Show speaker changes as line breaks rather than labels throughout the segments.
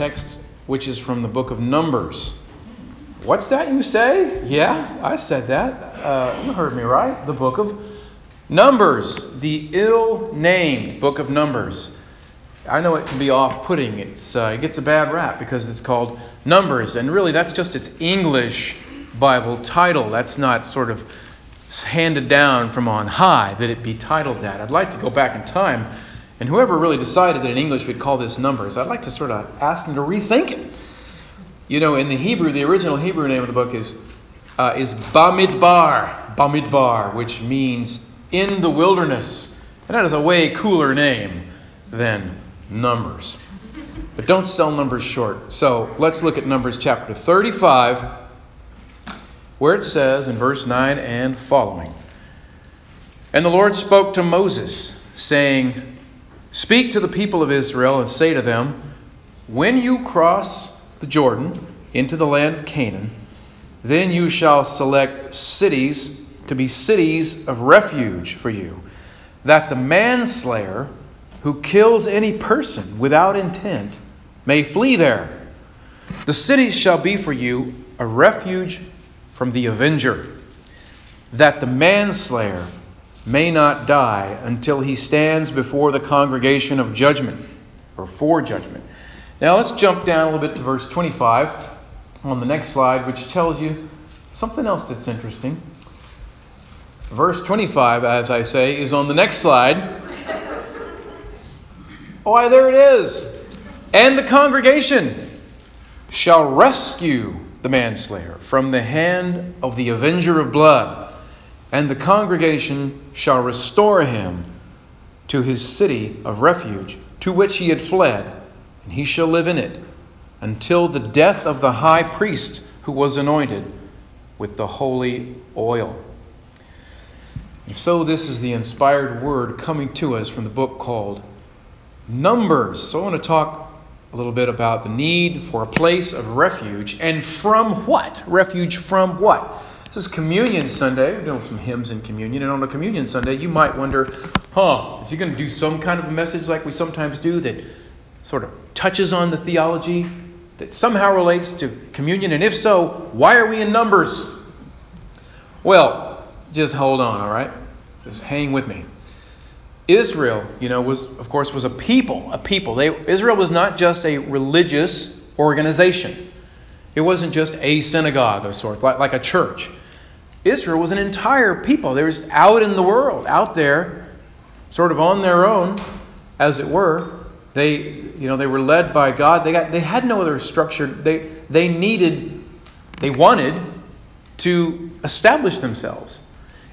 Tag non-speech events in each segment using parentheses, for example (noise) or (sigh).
text, which is from the book of Numbers. What's that you say? Yeah, I said that. Uh, you heard me right. The book of Numbers, the ill named book of Numbers. I know it can be off putting. Uh, it gets a bad rap because it's called Numbers, and really that's just its English Bible title. That's not sort of handed down from on high that it be titled that. I'd like to go back in time, and whoever really decided that in English we'd call this Numbers, I'd like to sort of ask him to rethink it. You know, in the Hebrew, the original Hebrew name of the book is uh, is Bamidbar, Bamidbar, which means in the wilderness, and that is a way cooler name than Numbers. But don't sell Numbers short. So let's look at Numbers chapter 35, where it says in verse 9 and following. And the Lord spoke to Moses, saying, Speak to the people of Israel and say to them, When you cross the Jordan into the land of Canaan, then you shall select cities to be cities of refuge for you, that the manslayer who kills any person without intent may flee there. The cities shall be for you a refuge from the avenger, that the manslayer may not die until he stands before the congregation of judgment, or for judgment. Now let's jump down a little bit to verse 25 on the next slide, which tells you something else that's interesting. Verse 25, as I say, is on the next slide. Why, there it is. And the congregation shall rescue the manslayer from the hand of the avenger of blood, and the congregation shall restore him to his city of refuge, to which he had fled and he shall live in it until the death of the high priest who was anointed with the holy oil. And so, this is the inspired word coming to us from the book called Numbers. So, I want to talk a little bit about the need for a place of refuge and from what? Refuge from what? This is Communion Sunday. We're doing some hymns in communion. And on a Communion Sunday, you might wonder, huh, is he going to do some kind of a message like we sometimes do that sort of touches on the theology that somehow relates to communion? And if so, why are we in Numbers? Well, just hold on, all right? Just hang with me. Israel, you know, was of course was a people, a people. They, Israel was not just a religious organization. It wasn't just a synagogue of sorts, like, like a church. Israel was an entire people. They were out in the world, out there, sort of on their own, as it were. They, you know, they were led by God. They got, they had no other structure. They, they needed, they wanted to establish themselves.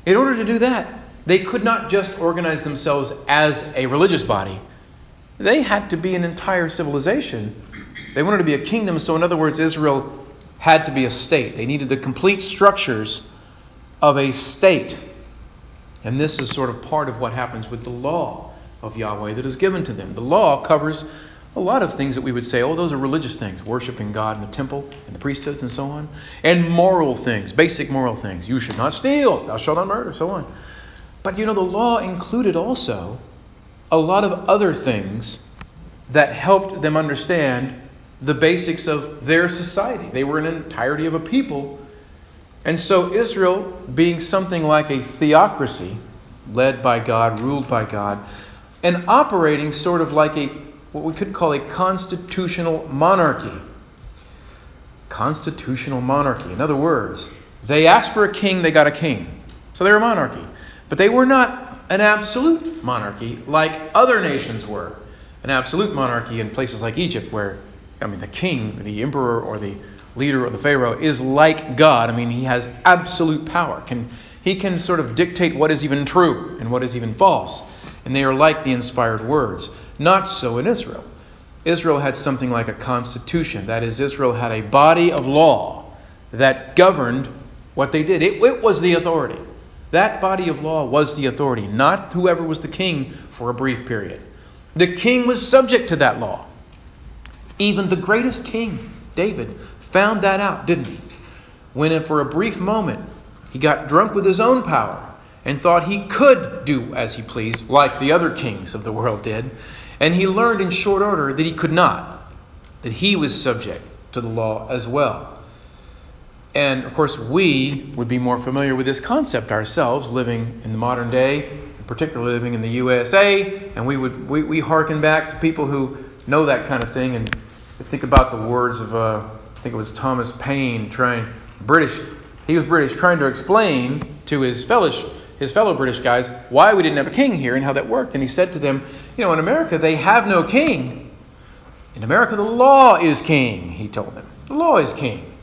In order to do that, they could not just organize themselves as a religious body. They had to be an entire civilization. They wanted to be a kingdom. So, in other words, Israel had to be a state. They needed the complete structures of a state. And this is sort of part of what happens with the law of Yahweh that is given to them. The law covers a lot of things that we would say, oh, those are religious things, worshiping God in the temple and the priesthoods and so on, and moral things, basic moral things. You should not steal, thou shalt not murder, so on. But you know, the law included also a lot of other things that helped them understand the basics of their society. They were an entirety of a people. And so, Israel, being something like a theocracy, led by God, ruled by God, and operating sort of like a what we could call a constitutional monarchy. Constitutional monarchy. In other words, they asked for a king, they got a king. So they're a monarchy. But they were not an absolute monarchy like other nations were. An absolute monarchy in places like Egypt, where, I mean, the king, the emperor, or the leader of the pharaoh is like God. I mean, he has absolute power. Can, he can sort of dictate what is even true and what is even false and they are like the inspired words. Not so in Israel. Israel had something like a constitution. That is, Israel had a body of law that governed what they did. It, it, was the authority. That body of law was the authority, not whoever was the king for a brief period. The king was subject to that law. Even the greatest king, David, found that out, didn't he? When, for a brief moment, he got drunk with his own power and thought he could do as he pleased, like the other kings of the world did. And he learned in short order that he could not. that he was subject to the law as well. And of course, we would be more familiar with this concept ourselves, living in the modern day, particularly living in the USA, and we would we, we hearken back to people who know that kind of thing and think about the words of uh, I think it was Thomas Paine trying British he was British trying to explain to his fellow his fellow British guys why we didn't have a king here and how that worked. And he said to them, you know, in America they have no king. In America the law is king, he told them. The law is king.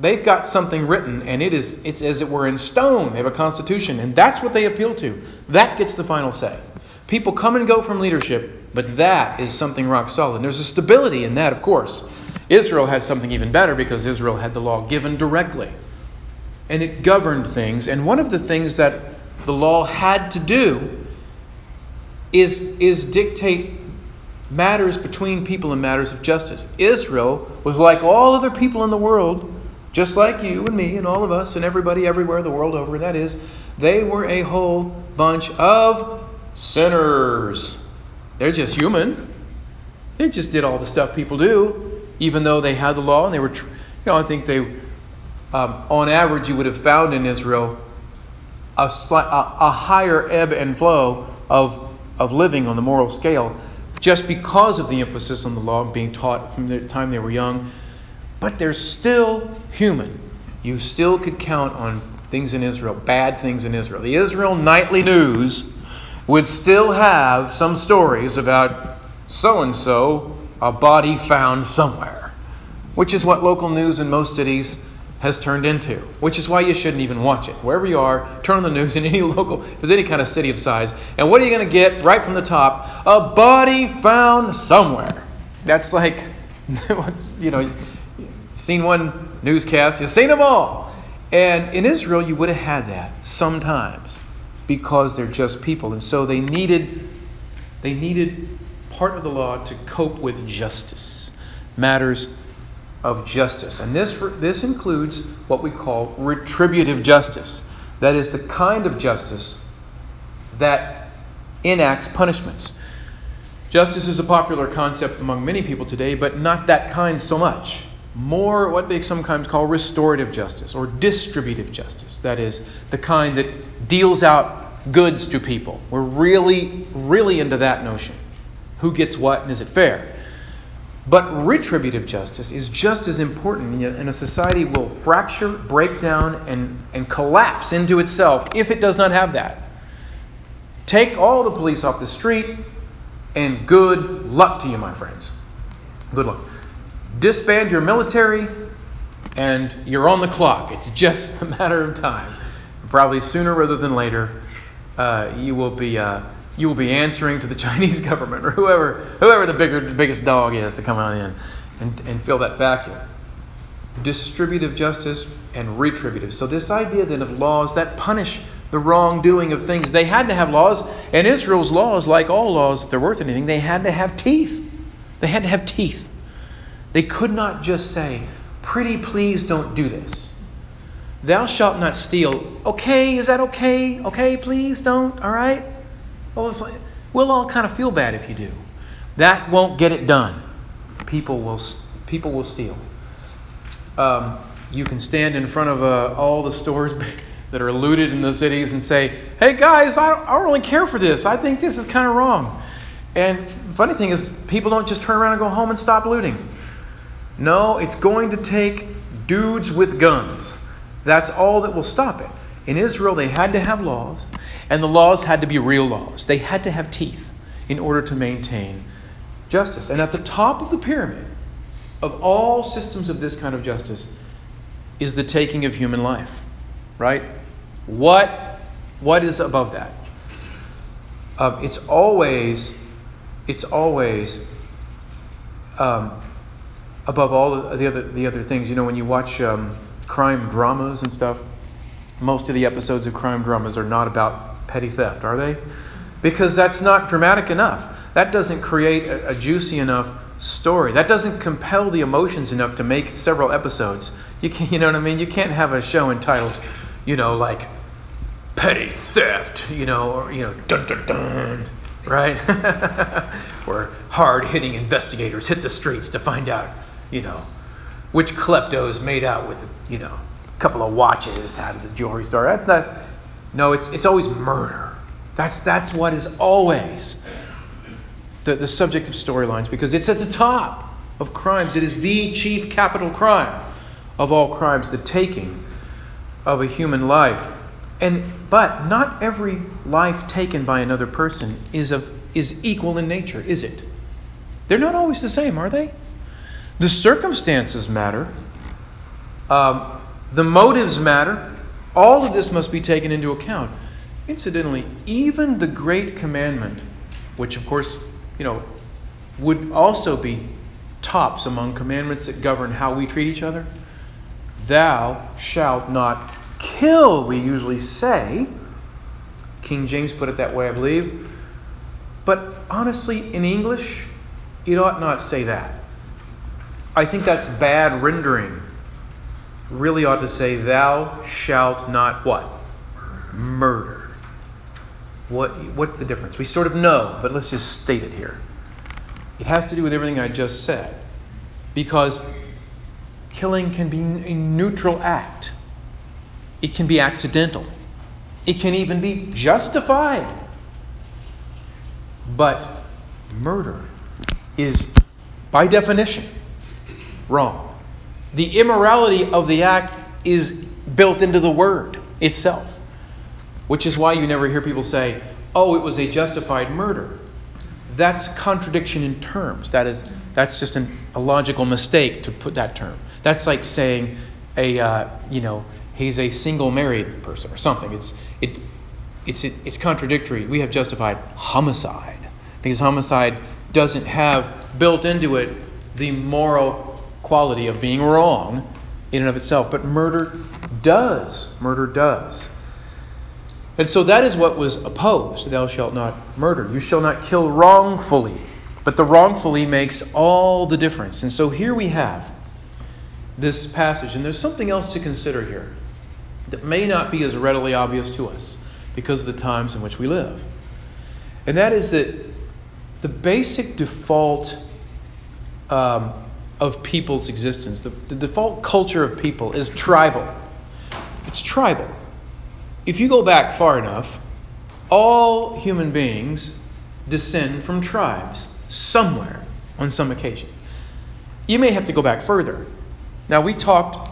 They've got something written and it is it's as it were in stone. They have a constitution and that's what they appeal to. That gets the final say. People come and go from leadership, but that is something rock solid. And there's a stability in that, of course. Israel had something even better because Israel had the law given directly. And it governed things. And one of the things that the law had to do is, is dictate matters between people and matters of justice. Israel was like all other people in the world, just like you and me and all of us and everybody everywhere the world over. That is, they were a whole bunch of sinners. They're just human. They just did all the stuff people do, even though they had the law and they were, you know, I think they, um, on average, you would have found in Israel a, a, a higher ebb and flow of, of living on the moral scale just because of the emphasis on the law being taught from the time they were young. But they're still human. You still could count on things in Israel, bad things in Israel. The Israel Nightly News would still have some stories about so and so, a body found somewhere, which is what local news in most cities has turned into, which is why you shouldn't even watch it. Wherever you are, turn on the news in any (laughs) local, if there's any kind of city of size, and what are you going to get right from the top? A body found somewhere. That's like, (laughs) you know, seen one newscast, you've seen them all. And in Israel, you would have had that sometimes because they're just people. And so they needed they needed part of the law to cope with justice, matters of justice. And this this includes what we call retributive justice. That is the kind of justice that enacts punishments. Justice is a popular concept among many people today, but not that kind so much. More what they sometimes call restorative justice or distributive justice. That is the kind that deals out goods to people. We're really, really into that notion. Who gets what and is it fair? But retributive justice is just as important, and a society will fracture, break down, and, and collapse into itself if it does not have that. Take all the police off the street, and good luck to you, my friends. Good luck. Disband your military, and you're on the clock. It's just a matter of time probably sooner rather than later, uh, you will be uh, you will be answering to the (laughs) Chinese government or whoever whoever the bigger the biggest dog is to come on in and, and fill that vacuum. Distributive justice and retributive. So this idea then of laws that punish the wrongdoing of things. They had to have laws, and Israel's laws, like all laws, if they're worth anything, they had to have teeth. They had to have teeth. They could not just say, "Pretty please don't do this." Thou shalt not steal. Okay, is that okay? Okay, please don't. All right? Well, we'll all kind of feel bad if you do. That won't get it done. People will, people will steal. Um, you can stand in front of uh, all the stores (laughs) that are looted in the cities and say, hey guys, I don't, I don't really care for this. I think this is kind of wrong. And funny thing is, people don't just turn around and go home and stop looting. No, it's going to take dudes with guns that's all that will stop it. In Israel, they had to have laws, and the laws had to be real laws. They had to have teeth in order to maintain justice. And at the top of the pyramid of all systems of this kind of justice is the taking of human life. Right? What, what is above that? Uh, it's always, it's always um, above all the other, the other things. You know, when you watch. Um, crime dramas and stuff, most of the episodes of crime dramas are not about petty theft, are they? Because that's not dramatic enough. That doesn't create a, a juicy enough story. That doesn't compel the emotions enough to make several episodes. You can, (laughs) you know what I mean? You can't have a show entitled, you know, like petty theft, you know, or you know, dun dun dun, right? (laughs) Where hard hitting investigators hit the streets to find out, you know, which kleptos made out with, you know, a couple of watches out of the jewelry store. No, it's, it's always murder. That's, that's what is always the, the subject of storylines because it's at the top of crimes. It is the chief capital crime of all crimes, the taking of a human life. And but not every life taken by another person is of is equal in nature, is it? They're not always the same, are they? The circumstances matter. Um, the motives matter. All of this must be taken into account. Incidentally, even the great commandment, which of course, you know, would also be tops among commandments that govern how we treat each other. Thou shalt not kill, we usually say. King James put it that way, I believe. But honestly, in English, it ought not say that. I think that's bad rendering. Really ought to say, Thou shalt not what? Murder. What, what's the difference? We sort of know, but let's just state it here. It has to do with everything I just said. Because killing can be a neutral act, it can be accidental, it can even be justified. But murder is, by definition, wrong. The immorality of the act is built into the word itself, which is why you never hear people say, oh, it was a justified murder. That's contradiction in terms. That is, that's just an, a logical mistake to put that term. That's like saying a, uh, you know, he's a single married person or something. It's, it, it's, it, it's contradictory. We have justified homicide because homicide doesn't have built into it the moral quality of being wrong in and of itself. But murder does. Murder does. And so that is what was opposed. Thou shalt not murder. You shall not kill wrongfully. But the wrongfully makes all the difference. And so here we have this passage. And there's something else to consider here that may not be as readily obvious to us because of the times in which we live. And that is that the basic default um, of people's existence, the, the default culture of people is tribal. It's tribal if you go back far enough, all human beings descend from tribes somewhere on some occasion. You may have to go back further. Now, we talked,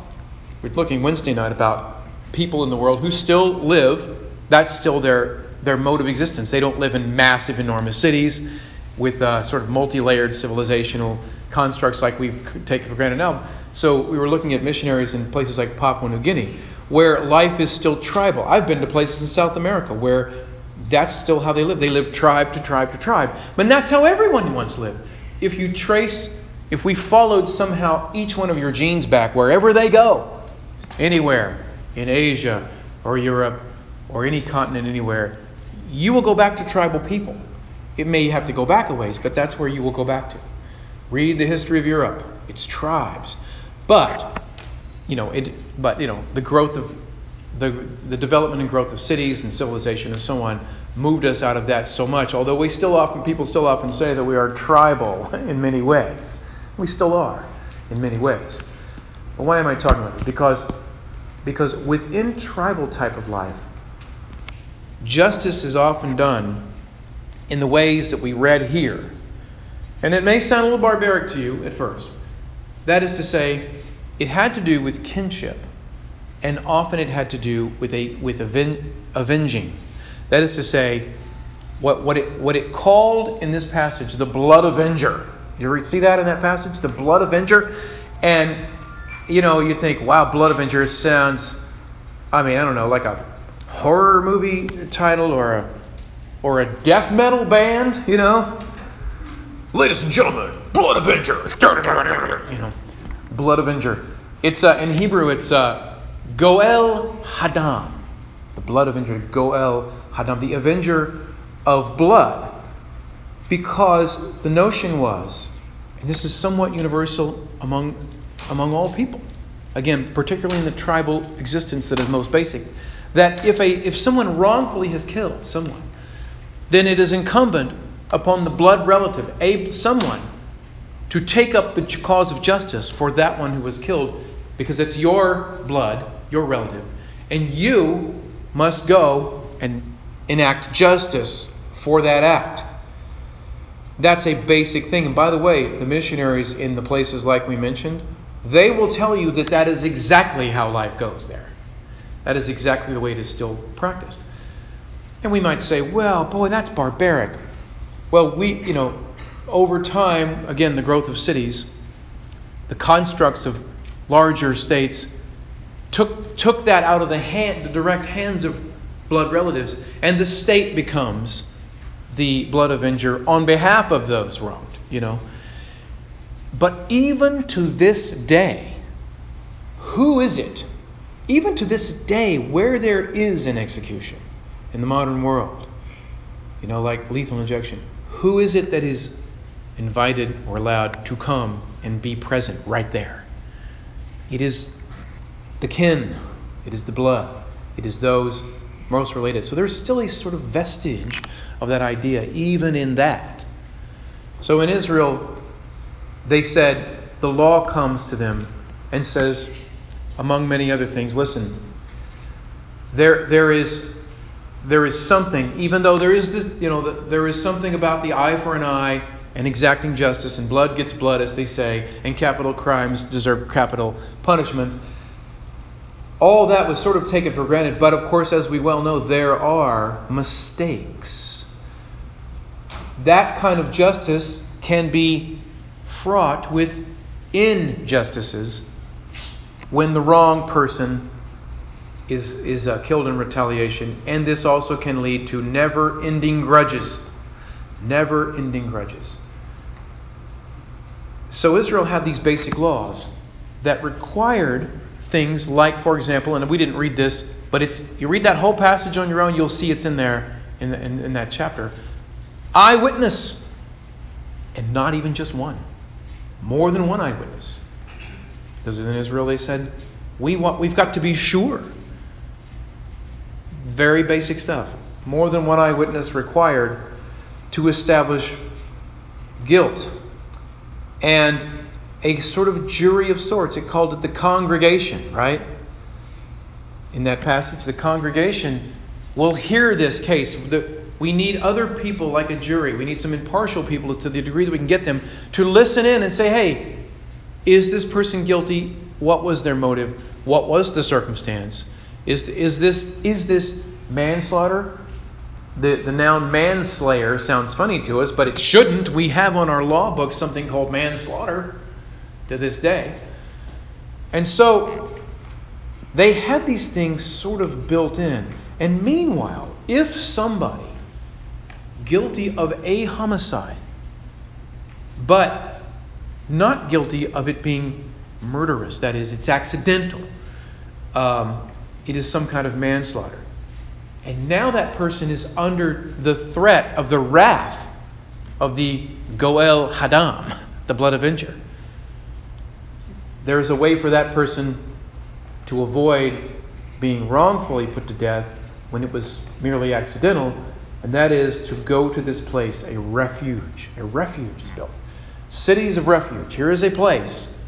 we are looking Wednesday night about people in the world who still live, that's still their, their mode of existence. They don't live in massive, enormous cities with uh, sort of multi layered civilizational constructs like we've taken for granted now. So, we were looking at missionaries in places like Papua New Guinea where life is still tribal. I've been to places in South America where that's still how they live. They live tribe to tribe to tribe. But that's how everyone once lived. If you trace, if we followed somehow each one of your genes back wherever they go, anywhere in Asia or Europe or any continent anywhere, you will go back to tribal people. It may have to go back a ways, but that's where you will go back to. Read the history of Europe. It's tribes. But you know, it, but you know, the growth of the, the development and growth of cities and civilization and so on moved us out of that so much. Although we still often, people still often say that we are tribal (laughs) in many ways. We still are in many ways. But why am I talking about it? Because, because within tribal type of life, justice is often done in the ways that we read here. And it may sound a little barbaric to you at first. That is to say, it had to do with kinship, and often it had to do with, a, with aven, avenging. That is to say, what, what, it, what it called in this passage the blood avenger. You ever see that in that passage? The blood avenger? And, you know, you think, wow, blood avenger sounds, I mean, I don't know, like a horror movie title or a, or a death metal band, you know? Ladies and gentlemen, Blood Avenger. You know, Blood Avenger. It's uh, in Hebrew. It's uh, Goel Hadam, the blood avenger. Goel Hadam, the avenger of blood, because the notion was, and this is somewhat universal among among all people. Again, particularly in the tribal existence that is most basic, that if a if someone wrongfully has killed someone, then it is incumbent upon the blood relative, a someone, to take up the cause of justice for that one who was killed, because it's your blood, your relative, and you must go and enact justice for that act. That's a basic thing. And by the way, the missionaries in the places like we mentioned, they will tell you that that is exactly how life goes there. That is exactly the way it is still practiced. And we might say, well, boy, that's barbaric. Well, we, you know, over time, again, the growth of cities, the constructs of larger states took, took that out of the, hand, the direct hands of blood relatives, and the state becomes the blood avenger on behalf of those wronged, you know. But even to this day, who is it? Even to this day, where there is an execution in the modern world, you know, like lethal injection, who is it that is invited or allowed to come and be present right there? It is the kin, it is the blood, it is those most related. So there's still a sort of vestige of that idea, even in that. So in Israel, they said the law comes to them and says, among many other things, listen, there, there is there is something, even though there is this, you know, there is something about the eye for an eye and exacting justice, and blood gets blood, as they say, and capital crimes deserve capital punishments. All that was sort of taken for granted, but of course, as we well know, there are mistakes. That kind of justice can be fraught with injustices when the wrong person is, is uh, killed in retaliation, and this also can lead to never ending grudges. Never ending grudges. So Israel had these basic laws that required things like, for example, and we didn't read this, but it's you read that whole passage on your own, you'll see it's in there in, the, in, in that chapter. Eyewitness, and not even just one, more than one eyewitness. Because in Israel they said, we want, we've got to be sure. Very basic stuff. More than one eyewitness required to establish guilt. And a sort of jury of sorts. It called it the congregation, right? In that passage, the congregation will hear this case. We need other people like a jury. We need some impartial people to the degree that we can get them to listen in and say, hey, is this person guilty? What was their motive? What was the circumstance? Is, is, this, is this manslaughter? The, the noun manslayer sounds funny to us, but it shouldn't. We have on our law book something called manslaughter to this day. And so they had these things sort of built in. And meanwhile, if somebody guilty of a homicide, but not guilty of it being murderous, that is, it's accidental, um, it is some kind of manslaughter. And now that person is under the threat of the wrath of the Goel Hadam, the blood avenger there is a way for that person to avoid being wrongfully put to death when it was merely accidental, and that is to go to this place, a refuge. A refuge is built. Cities of refuge. Here is a place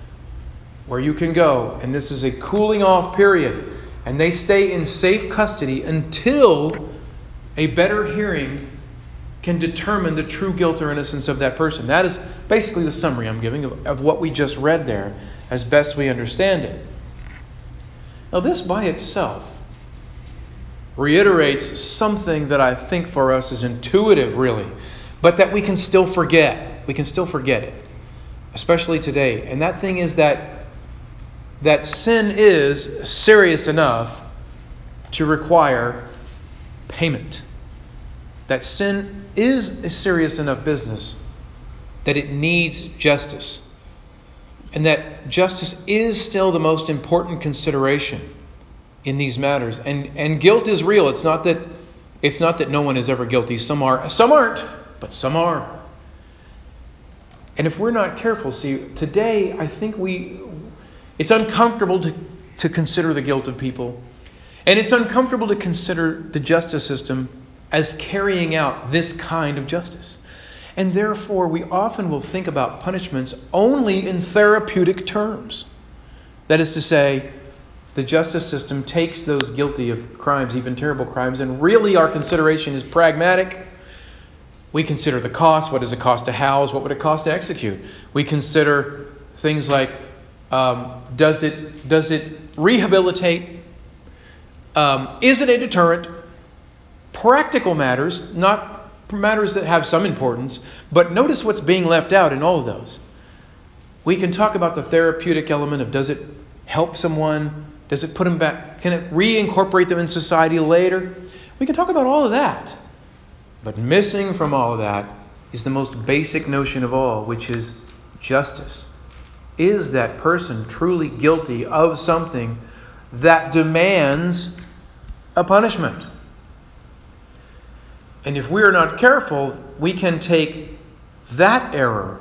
where you can go, and this is a cooling off period, and they stay in safe custody until a better hearing can determine the true guilt or innocence of that person. That is basically the summary I'm giving of, of what we just read there as best we understand it. Now, this by itself reiterates something that I think for us is intuitive, really, but that we can still forget. We can still forget it, especially today. And that thing is that, that sin is serious enough to require payment. That sin is a serious enough business that it needs justice and that justice is still the most important consideration in these matters. And and guilt is real. It's not that it's not that no one is ever guilty. Some are, some aren't, but some are. And if we're not careful, see, today I think we it's uncomfortable to, to consider the guilt of people. And it's uncomfortable to consider the justice system as carrying out this kind of justice. And therefore, we often will think about punishments only in therapeutic terms. That is to say, the justice system takes those guilty of crimes, even terrible crimes, and really our consideration is pragmatic. We consider the cost. What does it cost to house? What would it cost to execute? We consider things like um, does, it, does it rehabilitate? Um, is it a deterrent? Practical matters, not matters that have some importance, but notice what's being left out in all of those. We can talk about the therapeutic element of does it help someone? Does it put them back? Can it reincorporate them in society later? We can talk about all of that. But missing from all of that is the most basic notion of all, which is justice. Is that person truly guilty of something that demands a punishment? And if we are not careful, we can take that error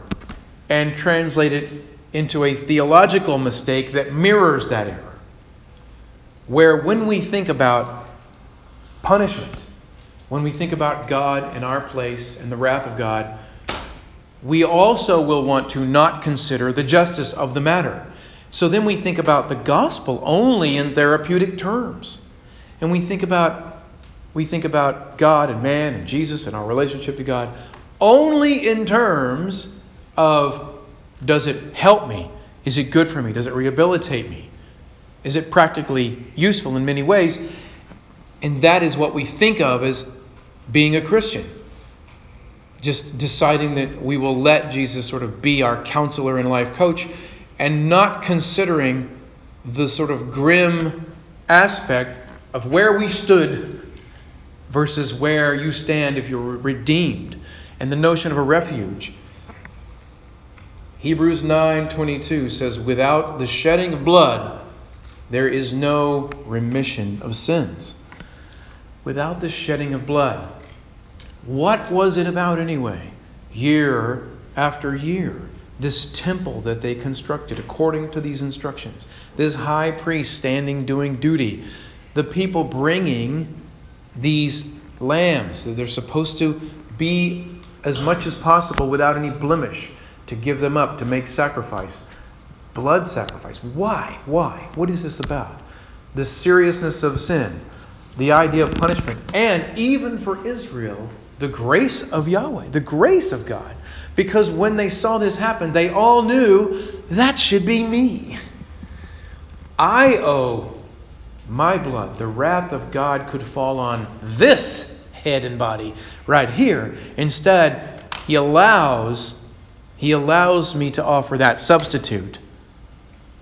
and translate it into a theological mistake that mirrors that error. Where when we think about punishment, when we think about God and our place and the wrath of God, we also will want to not consider the justice of the matter. So then we think about the gospel only in therapeutic terms. And we think about we think about God and man and Jesus and our relationship to God only in terms of does it help me? Is it good for me? Does it rehabilitate me? Is it practically useful in many ways? And that is what we think of as being a Christian. Just deciding that we will let Jesus sort of be our counselor and life coach and not considering the sort of grim aspect of where we stood versus where you stand if you're redeemed and the notion of a refuge. Hebrews 9:22 says without the shedding of blood there is no remission of sins. Without the shedding of blood. What was it about anyway? Year after year this temple that they constructed according to these instructions, this high priest standing doing duty, the people bringing these lambs. That they're supposed to be as much as possible without any blemish, to give them up, to make sacrifice. Blood sacrifice. Why? Why? What is this about? The seriousness of sin, the idea of punishment, and even for Israel, the grace of Yahweh, the grace of God. Because when they saw this happen, they all knew that should be me. I owe my blood, the wrath of God could fall on this head and body right here. Instead, he allows he allows me to offer that substitute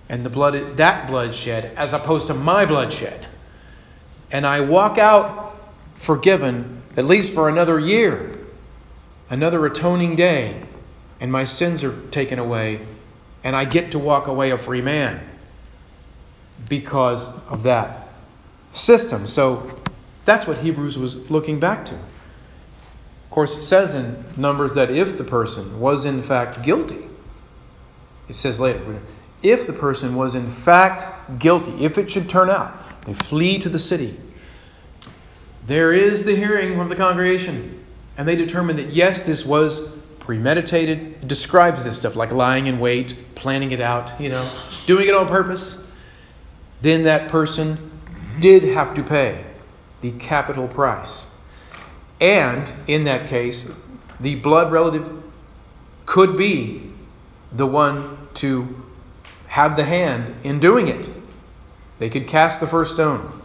and the blood that bloodshed as opposed to my bloodshed. And I walk out forgiven at least for another year, another atoning day, and my sins are taken away, and I get to walk away a free man because of that system. So that's what Hebrews was looking back to. Of course, it says in Numbers that if the person was in fact guilty, it says later, if the person was in fact guilty, if it should turn out, they flee to the city. There is the hearing of the congregation, and they determine that yes, this was premeditated. It describes this stuff like lying in wait, planning it out, you know, doing it on purpose then that person did have to pay the capital price. And in that case, the blood relative could be the one to have the hand in doing it. They could cast the first stone.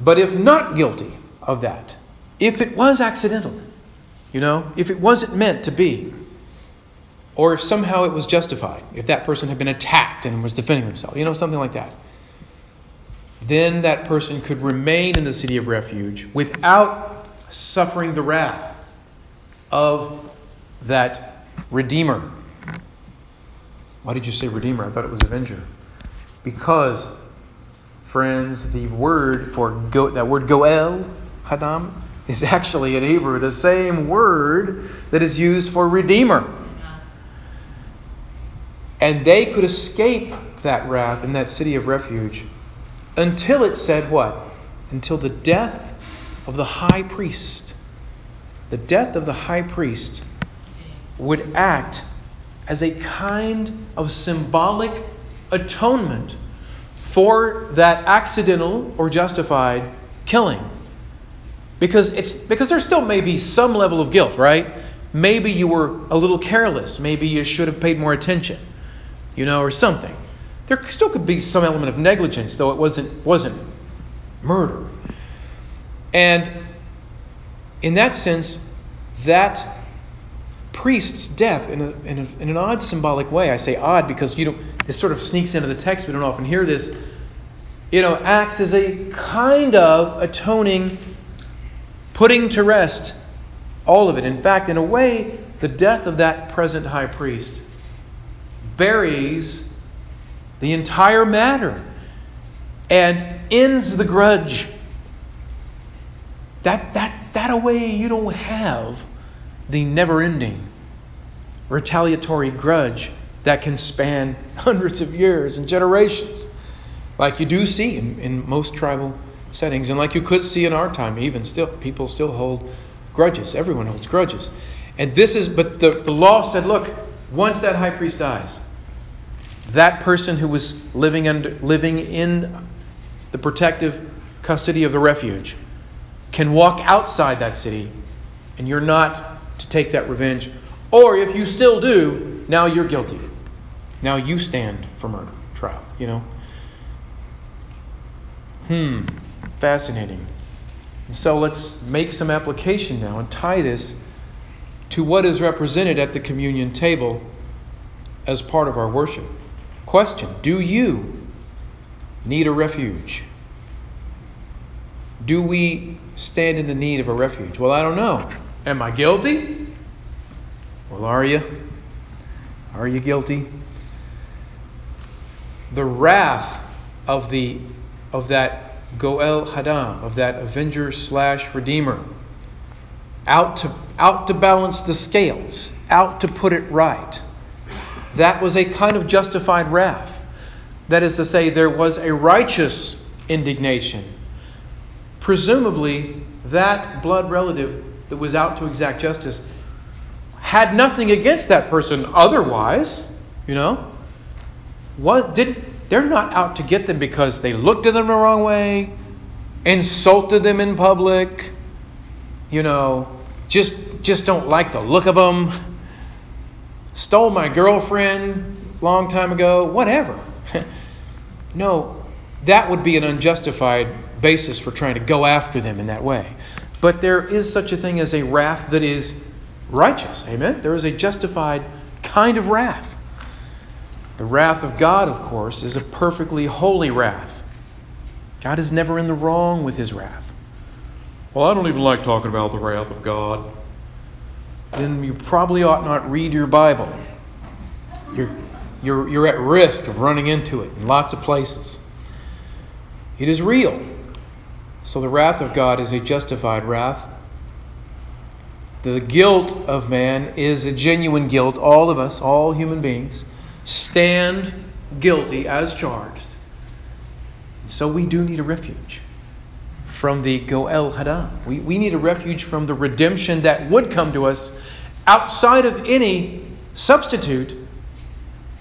But if not guilty of that, if it was accidental, you know, if it wasn't meant to be, or if somehow it was justified, if that person had been attacked and was defending themselves, you know, something like that, then that person could remain in the city of refuge without suffering the wrath of that Redeemer. Why did you say Redeemer? I thought it was Avenger. Because, friends, the word for go, that word Goel, Hadam, is (laughs) actually in Hebrew the same word that is used for Redeemer. And they could escape that wrath in that city of refuge until it said what? Until the death of the high priest. the death of the high priest would act as a kind of symbolic atonement for that accidental or justified killing. Because it's because there still may be some level of guilt, right? Maybe you were a little careless. Maybe you should have paid more attention, you know, or something. There still could be some element of negligence, though it wasn't wasn't murder. And in that sense, that priest's death, in, a, in, a, in an odd symbolic way, I say odd because you don't, this sort of sneaks into the text. We don't often hear this. You know, acts as a kind of atoning, putting to rest all of it. In fact, in a way, the death of that present high priest buries the entire matter and ends the grudge. That, that, that away you don't have the never ending retaliatory grudge that can span (laughs) hundreds of years and generations, like you do see in, in most tribal settings, and like you could see in our time, even still, people still hold grudges. Everyone holds grudges. And this is, but the, the law said, look, once that high priest dies, that person who was living under, living in the protective custody of the refuge can walk outside that city, and you're not to take that revenge. Or if you still do, now you're guilty. Now you stand for murder trial, you know? Hmm, fascinating. So let's make some application now and tie this to what is represented at the communion table as part of our worship. Question Do you need a refuge? Do we stand in the need of a refuge? Well, I don't know. Am I guilty? Well, are you? Are you guilty? The wrath of the of that Goel Hadam, of that avenger slash redeemer, out to out to balance the scales, out to put it right. That was a kind of justified wrath. That is to say, there was a righteous indignation. Presumably, that blood relative that was out to exact justice had nothing against that person otherwise, you know. What did they're not out to get them because they looked at them the wrong way, insulted them in public, you know, just just don't like the look of them, stole my girlfriend long time ago, whatever. (laughs) no, that would be an unjustified basis for trying to go after them in that way. But there is such a thing as a wrath that is righteous. Amen? There is a justified kind of wrath. The wrath of God, of course, is a perfectly holy wrath. God is never in the wrong with his wrath. Well, I don't even like talking about the wrath of God. Then you probably ought not read your Bible. You're, you're, you're at risk of running into it in lots of places. It is real. So the wrath of God is a justified wrath. The guilt of man is a genuine guilt. All of us, all human beings, stand guilty as charged. So we do need a refuge from the Goel Hadam. We, we need a refuge from the redemption that would come to us outside of any substitute.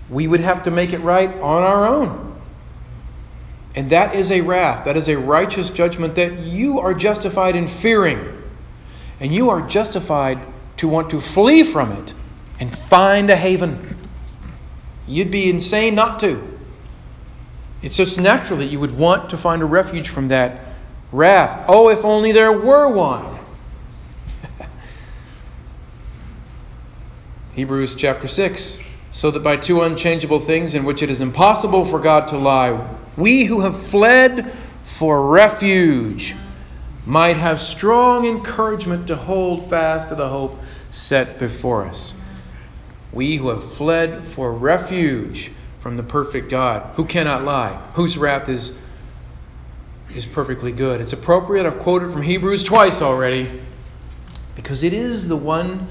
We would have to make it right on our own. And that is a wrath, that is a righteous judgment that you are justified in fearing. And you are justified to want to flee from it and find a haven. You'd be insane not to. It's just natural that you would want to find a refuge from that wrath. Oh, if only there were one. (laughs) Hebrews chapter 6 so that by two unchangeable things in which it is impossible for God to lie, we who have fled for refuge might have strong encouragement to hold fast to the hope set before us. We who have fled for refuge from the perfect God, who cannot lie, whose wrath is, is perfectly good. It's appropriate. I've quoted from Hebrews twice already because it is the one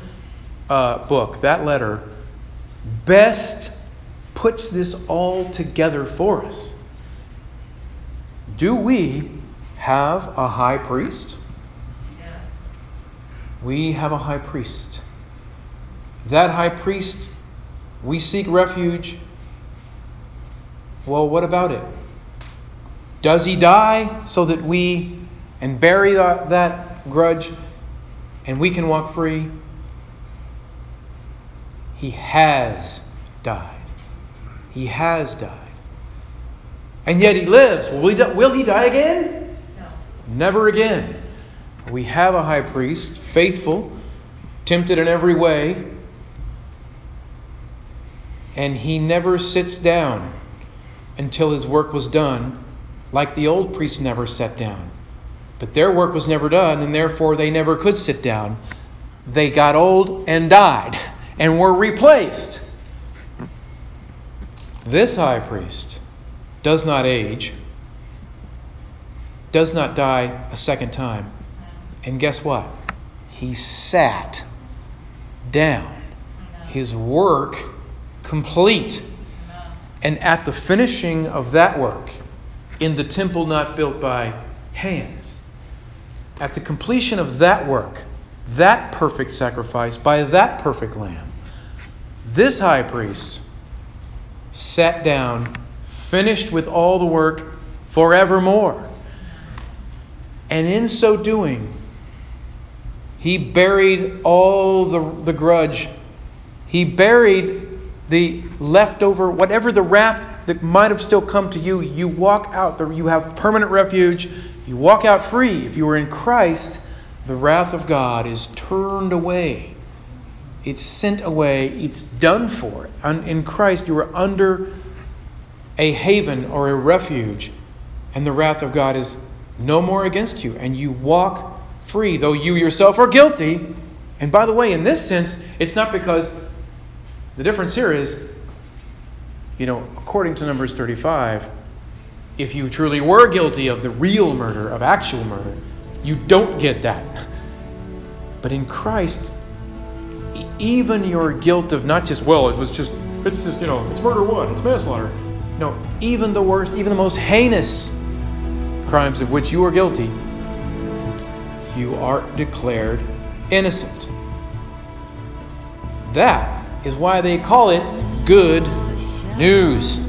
uh, book, that letter, best puts this all together for us. Do we have a high priest?
Yes.
We have a high priest. That high priest, we seek refuge. Well, what about it? Does he die so that we and bury that, that grudge and we can walk free? He has died. He has died. And yet he lives. Will he, die, will he die again? Never again. We have a high priest, faithful, tempted in every way, and he never sits down until his work was done, like the old priests never sat down. But their work was never done, and therefore they never could sit down. They got old and died (laughs) and were replaced. This high priest does not age, does not die a second time. And guess what? He sat down. His work complete. And at the finishing of that work, in the temple not built by hands, at the completion of that work, that perfect sacrifice by that perfect lamb, this high priest sat down, finished with all the work forevermore. And in so doing, he buried all the, the grudge. He buried the leftover, whatever the wrath that might have still come to you. You walk out, you have permanent refuge. You walk out free. If you are in Christ, the wrath of God is turned away. It's sent away. It's done for. In Christ, you are under a haven or a refuge, and the wrath of God is no more against you, and you walk free, though you yourself are guilty. And by the way, in this sense, it's not because the difference here is, you know, according to Numbers 35, if you truly were guilty of the real murder, of actual murder, you don't get that. (laughs) But in Christ, even your guilt of not just, well, it was just, it's just, you know, it's murder one, it's manslaughter. No, even the worst, even the most heinous crimes of which you are guilty, you are declared innocent. That is why they call it good news.